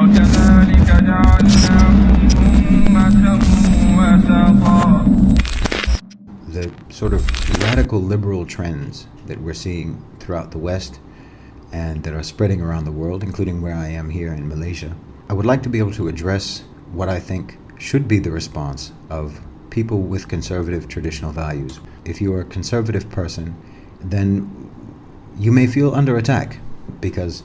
وكذلك جعلناهم أمة وسطا the sort of radical liberal trends that we're seeing throughout the West and that are spreading around the world, including where I am here in Malaysia, I would like to be able to address what I think should be the response of people with conservative traditional values. If you're a conservative person, then you may feel under attack because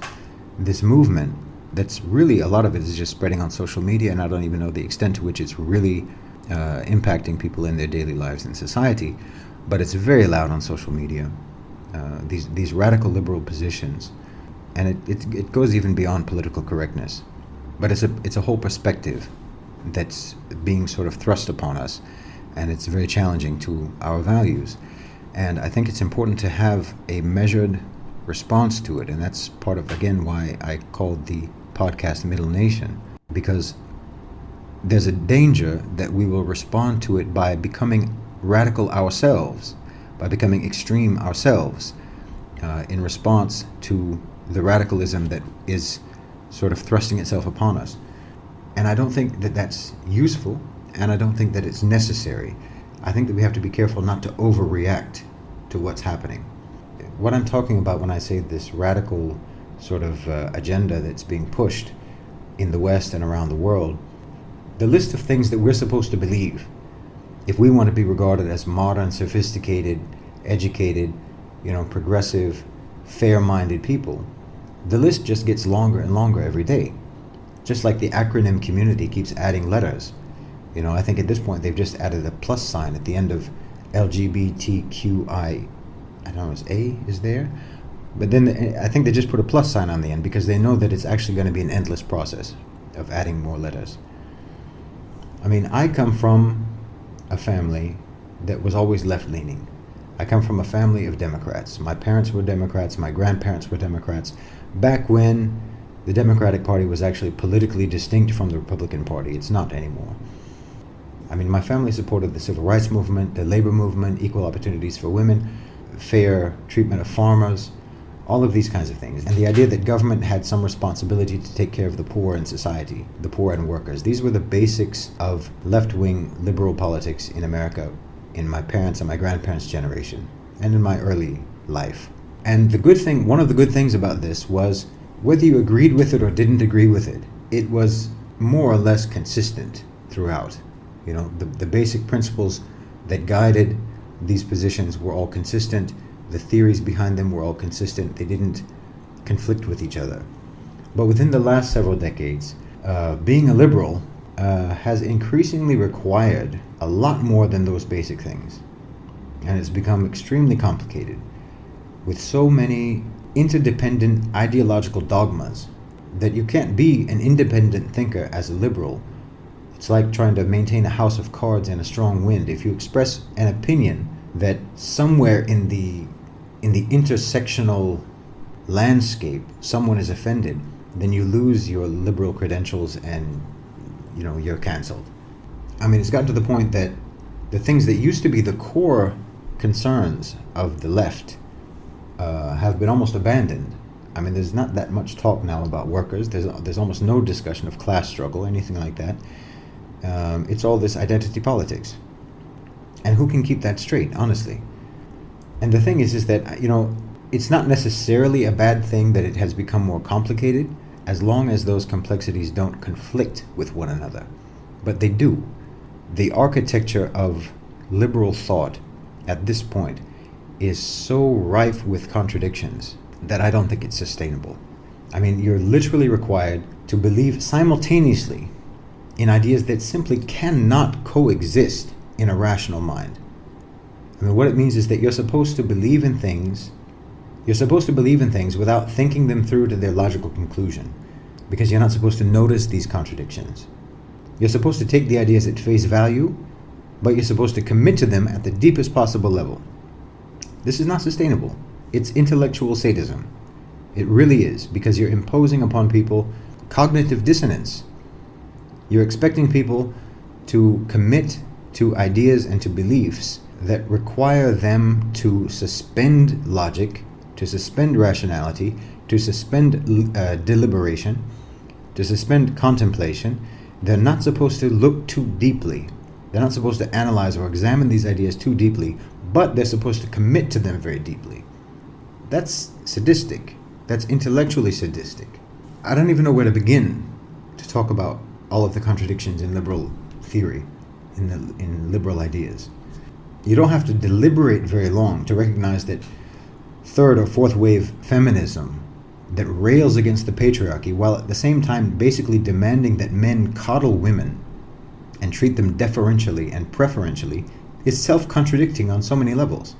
this movement that's really a lot of it is just spreading on social media and i don't even know the extent to which it's really uh, impacting people in their daily lives in society but it's very loud on social media. Uh, these these radical liberal positions and it, it, it goes even beyond political correctness but it's a it's a whole perspective that's being sort of thrust upon us and it's very challenging to our values. And I think it's important to have a measured response to it. And that's part of, again, why I called the podcast Middle Nation, because there's a danger that we will respond to it by becoming radical ourselves, by becoming extreme ourselves uh, in response to the radicalism that is sort of thrusting itself upon us. And I don't think that that's useful, and I don't think that it's necessary. I think that we have to be careful not to overreact to what's happening. What I'm talking about when I say this radical sort of uh, agenda that's being pushed in the West and around the world, the list of things that we're supposed to believe if we want to be regarded as modern, sophisticated, educated, you know, progressive, fair minded people, the list just gets longer and longer every day. Just like the acronym community keeps adding letters. You know, I think at this point they've just added a plus sign at the end of LGBTQI. I don't know, is A is there? But then the, I think they just put a plus sign on the end because they know that it's actually going to be an endless process of adding more letters. I mean, I come from a family that was always left leaning. I come from a family of Democrats. My parents were Democrats, my grandparents were Democrats. Back when the Democratic Party was actually politically distinct from the Republican Party, it's not anymore. I mean, my family supported the civil rights movement, the labor movement, equal opportunities for women, fair treatment of farmers, all of these kinds of things. And the idea that government had some responsibility to take care of the poor in society, the poor and workers. These were the basics of left wing liberal politics in America in my parents' and my grandparents' generation, and in my early life. And the good thing, one of the good things about this was whether you agreed with it or didn't agree with it, it was more or less consistent throughout. You know, the, the basic principles that guided these positions were all consistent. The theories behind them were all consistent. They didn't conflict with each other. But within the last several decades, uh, being a liberal uh, has increasingly required a lot more than those basic things. And it's become extremely complicated with so many interdependent ideological dogmas that you can't be an independent thinker as a liberal it's like trying to maintain a house of cards in a strong wind. If you express an opinion that somewhere in the in the intersectional landscape someone is offended, then you lose your liberal credentials and you know you're canceled. I mean, it's gotten to the point that the things that used to be the core concerns of the left uh, have been almost abandoned. I mean, there's not that much talk now about workers. There's there's almost no discussion of class struggle, anything like that. Um, it's all this identity politics. And who can keep that straight, honestly? And the thing is, is that, you know, it's not necessarily a bad thing that it has become more complicated as long as those complexities don't conflict with one another. But they do. The architecture of liberal thought at this point is so rife with contradictions that I don't think it's sustainable. I mean, you're literally required to believe simultaneously in ideas that simply cannot coexist in a rational mind. I mean, what it means is that you're supposed to believe in things, you're supposed to believe in things without thinking them through to their logical conclusion, because you're not supposed to notice these contradictions. You're supposed to take the ideas at face value, but you're supposed to commit to them at the deepest possible level. This is not sustainable. It's intellectual sadism. It really is, because you're imposing upon people cognitive dissonance you're expecting people to commit to ideas and to beliefs that require them to suspend logic, to suspend rationality, to suspend uh, deliberation, to suspend contemplation. They're not supposed to look too deeply. They're not supposed to analyze or examine these ideas too deeply, but they're supposed to commit to them very deeply. That's sadistic. That's intellectually sadistic. I don't even know where to begin to talk about all of the contradictions in liberal theory, in, the, in liberal ideas. You don't have to deliberate very long to recognize that third or fourth wave feminism that rails against the patriarchy while at the same time basically demanding that men coddle women and treat them deferentially and preferentially is self contradicting on so many levels.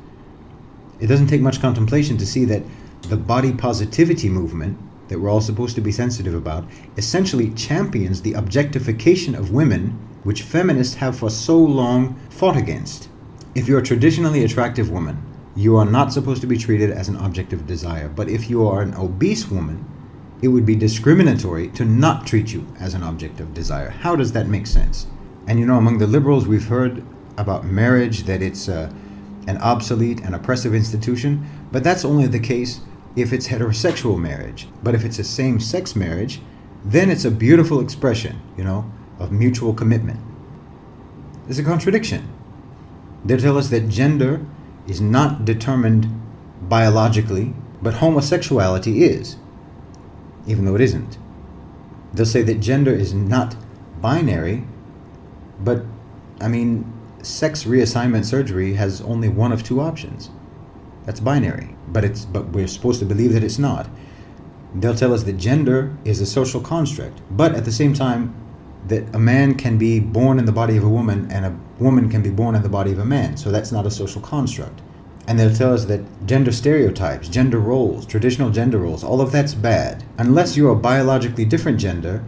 It doesn't take much contemplation to see that the body positivity movement that we're all supposed to be sensitive about essentially champions the objectification of women, which feminists have for so long fought against. If you're a traditionally attractive woman, you are not supposed to be treated as an object of desire. But if you are an obese woman, it would be discriminatory to not treat you as an object of desire. How does that make sense? And you know, among the liberals, we've heard about marriage that it's uh, an obsolete and oppressive institution, but that's only the case if it's heterosexual marriage. But if it's a same sex marriage, then it's a beautiful expression, you know, of mutual commitment. There's a contradiction. They tell us that gender is not determined biologically, but homosexuality is, even though it isn't. They'll say that gender is not binary, but I mean, sex reassignment surgery has only one of two options. That's binary, but it's but we're supposed to believe that it's not. They'll tell us that gender is a social construct, but at the same time, that a man can be born in the body of a woman and a woman can be born in the body of a man. So that's not a social construct. And they'll tell us that gender stereotypes, gender roles, traditional gender roles, all of that's bad. Unless you're a biologically different gender,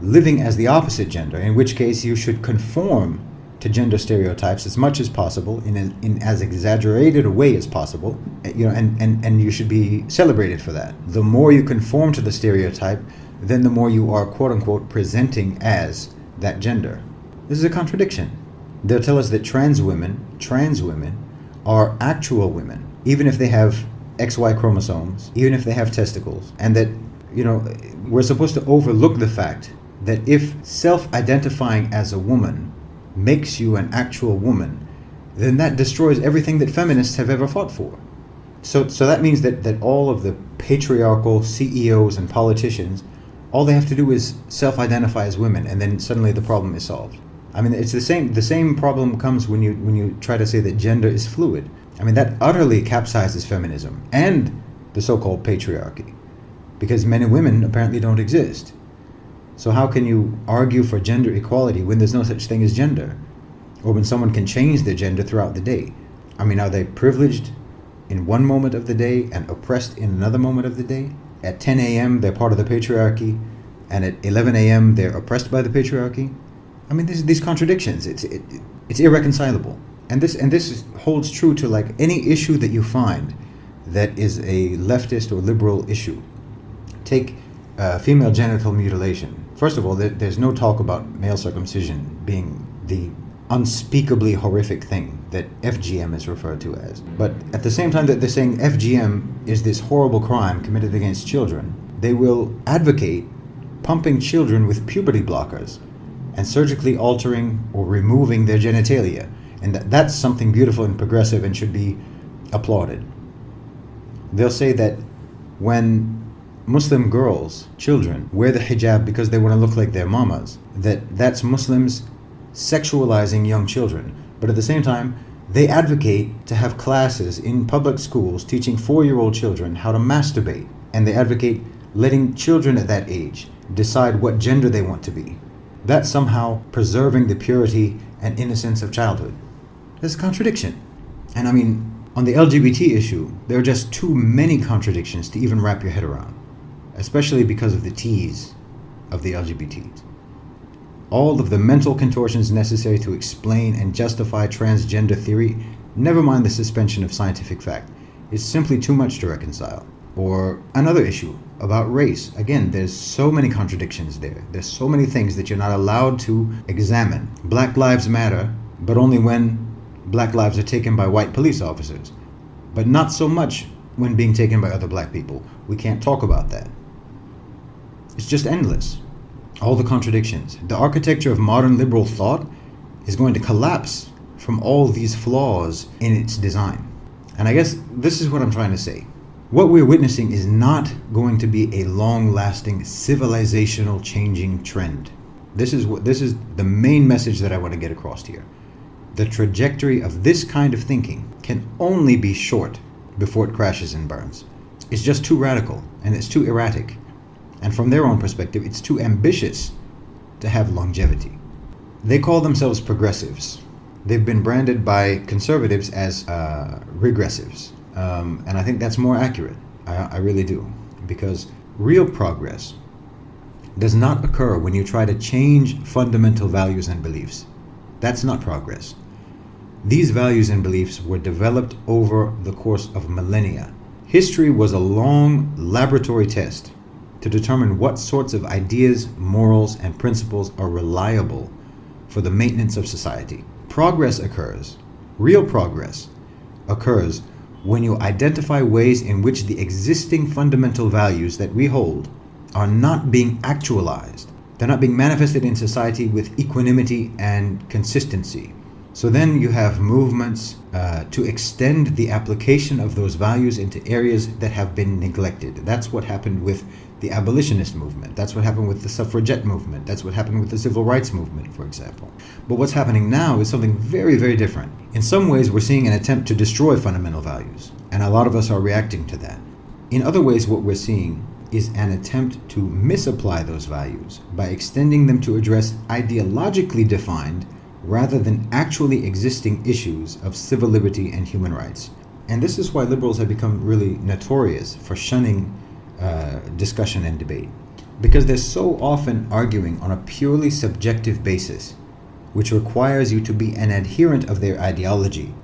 living as the opposite gender, in which case you should conform to gender stereotypes as much as possible in, a, in as exaggerated a way as possible you know and, and, and you should be celebrated for that the more you conform to the stereotype then the more you are quote unquote presenting as that gender. This is a contradiction. They'll tell us that trans women, trans women, are actual women, even if they have XY chromosomes, even if they have testicles, and that, you know, we're supposed to overlook the fact that if self identifying as a woman makes you an actual woman, then that destroys everything that feminists have ever fought for. So, so that means that, that all of the patriarchal CEOs and politicians all they have to do is self-identify as women and then suddenly the problem is solved. I mean it's the same the same problem comes when you when you try to say that gender is fluid. I mean that utterly capsizes feminism and the so-called patriarchy because men and women apparently don't exist so how can you argue for gender equality when there's no such thing as gender or when someone can change their gender throughout the day i mean are they privileged in one moment of the day and oppressed in another moment of the day at 10 a.m. they're part of the patriarchy, and at 11 a.m. they're oppressed by the patriarchy. I mean, these these contradictions. It's it, it's irreconcilable, and this and this holds true to like any issue that you find that is a leftist or liberal issue. Take uh, female genital mutilation. First of all, there, there's no talk about male circumcision being the unspeakably horrific thing that FGM is referred to as. But at the same time that they're saying FGM is this horrible crime committed against children, they will advocate pumping children with puberty blockers and surgically altering or removing their genitalia. And that, that's something beautiful and progressive and should be applauded. They'll say that when Muslim girls, children, wear the hijab because they want to look like their mamas, that that's Muslims sexualizing young children. But at the same time, they advocate to have classes in public schools teaching four year old children how to masturbate. And they advocate letting children at that age decide what gender they want to be. That's somehow preserving the purity and innocence of childhood. There's a contradiction. And I mean, on the LGBT issue, there are just too many contradictions to even wrap your head around, especially because of the T's of the LGBTs all of the mental contortions necessary to explain and justify transgender theory, never mind the suspension of scientific fact, is simply too much to reconcile. Or another issue about race. Again, there's so many contradictions there. There's so many things that you're not allowed to examine. Black lives matter, but only when black lives are taken by white police officers. But not so much when being taken by other black people. We can't talk about that. It's just endless. all the contradictions. The architecture of modern liberal thought is going to collapse from all these flaws in its design. And I guess this is what I'm trying to say. What we're witnessing is not going to be a long lasting civilizational changing trend. This is what this is the main message that I want to get across here. The trajectory of this kind of thinking can only be short before it crashes and burns. It's just too radical and it's too erratic. And from their own perspective, it's too ambitious to have longevity. They call themselves progressives. They've been branded by conservatives as uh, regressives. Um, and I think that's more accurate. I, I really do. Because real progress does not occur when you try to change fundamental values and beliefs. That's not progress. These values and beliefs were developed over the course of millennia. History was a long laboratory test to determine what sorts of ideas, morals, and principles are reliable for the maintenance of society. Progress occurs, real progress occurs when you identify ways in which the existing fundamental values that we hold are not being actualized. They're not being manifested in society with equanimity and consistency. So then you have movements uh, to extend the application of those values into areas that have been neglected. That's what happened with the abolitionist movement. That's what happened with the suffragette movement. That's what happened with the civil rights movement, for example. But what's happening now is something very, very different. In some ways, we're seeing an attempt to destroy fundamental values, and a lot of us are reacting to that. In other ways, what we're seeing is an attempt to misapply those values by extending them to address ideologically defined rather than actually existing issues of civil liberty and human rights. And this is why liberals have become really notorious for shunning uh, discussion and debate. Because they're so often arguing on a purely subjective basis, which requires you to be an adherent of their ideology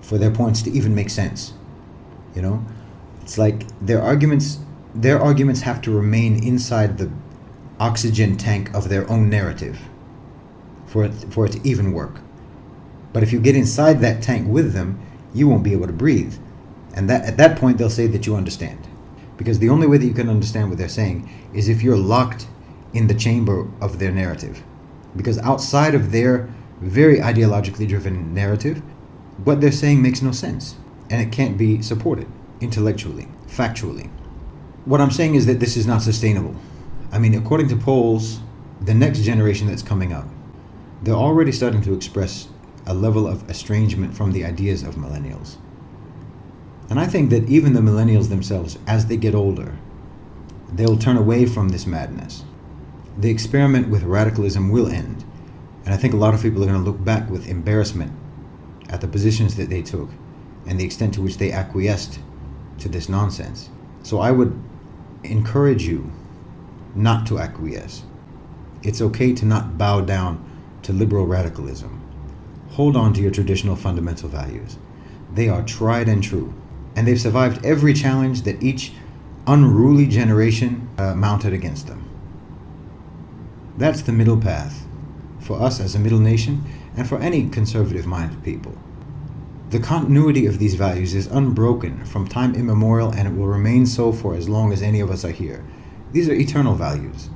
for their points to even make sense. You know? It's like their arguments their arguments have to remain inside the oxygen tank of their own narrative for it, for it to even work. But if you get inside that tank with them, you won't be able to breathe. And that at that point they'll say that you understand. Because the only way that you can understand what they're saying is if you're locked in the chamber of their narrative. Because outside of their very ideologically driven narrative, what they're saying makes no sense. And it can't be supported intellectually, factually. What I'm saying is that this is not sustainable. I mean, according to polls, the next generation that's coming up, they're already starting to express a level of estrangement from the ideas of millennials. And I think that even the millennials themselves, as they get older, they'll turn away from this madness. The experiment with radicalism will end. And I think a lot of people are going to look back with embarrassment at the positions that they took and the extent to which they acquiesced to this nonsense. So I would encourage you not to acquiesce. It's okay to not bow down to liberal radicalism. Hold on to your traditional fundamental values. They are tried and true, and they've survived every challenge that each unruly generation uh, mounted against them. That's the middle path for us as a middle nation and for any conservative minded people. The continuity of these values is unbroken from time immemorial and it will remain so for as long as any of us are here. These are eternal values.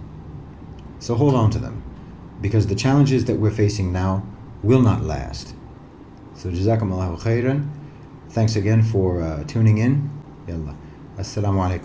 So hold on to them because the challenges that we're facing now will not last. So jazakum Allahu khairan. Thanks again for uh, tuning in. Yalla. Assalamu alaikum.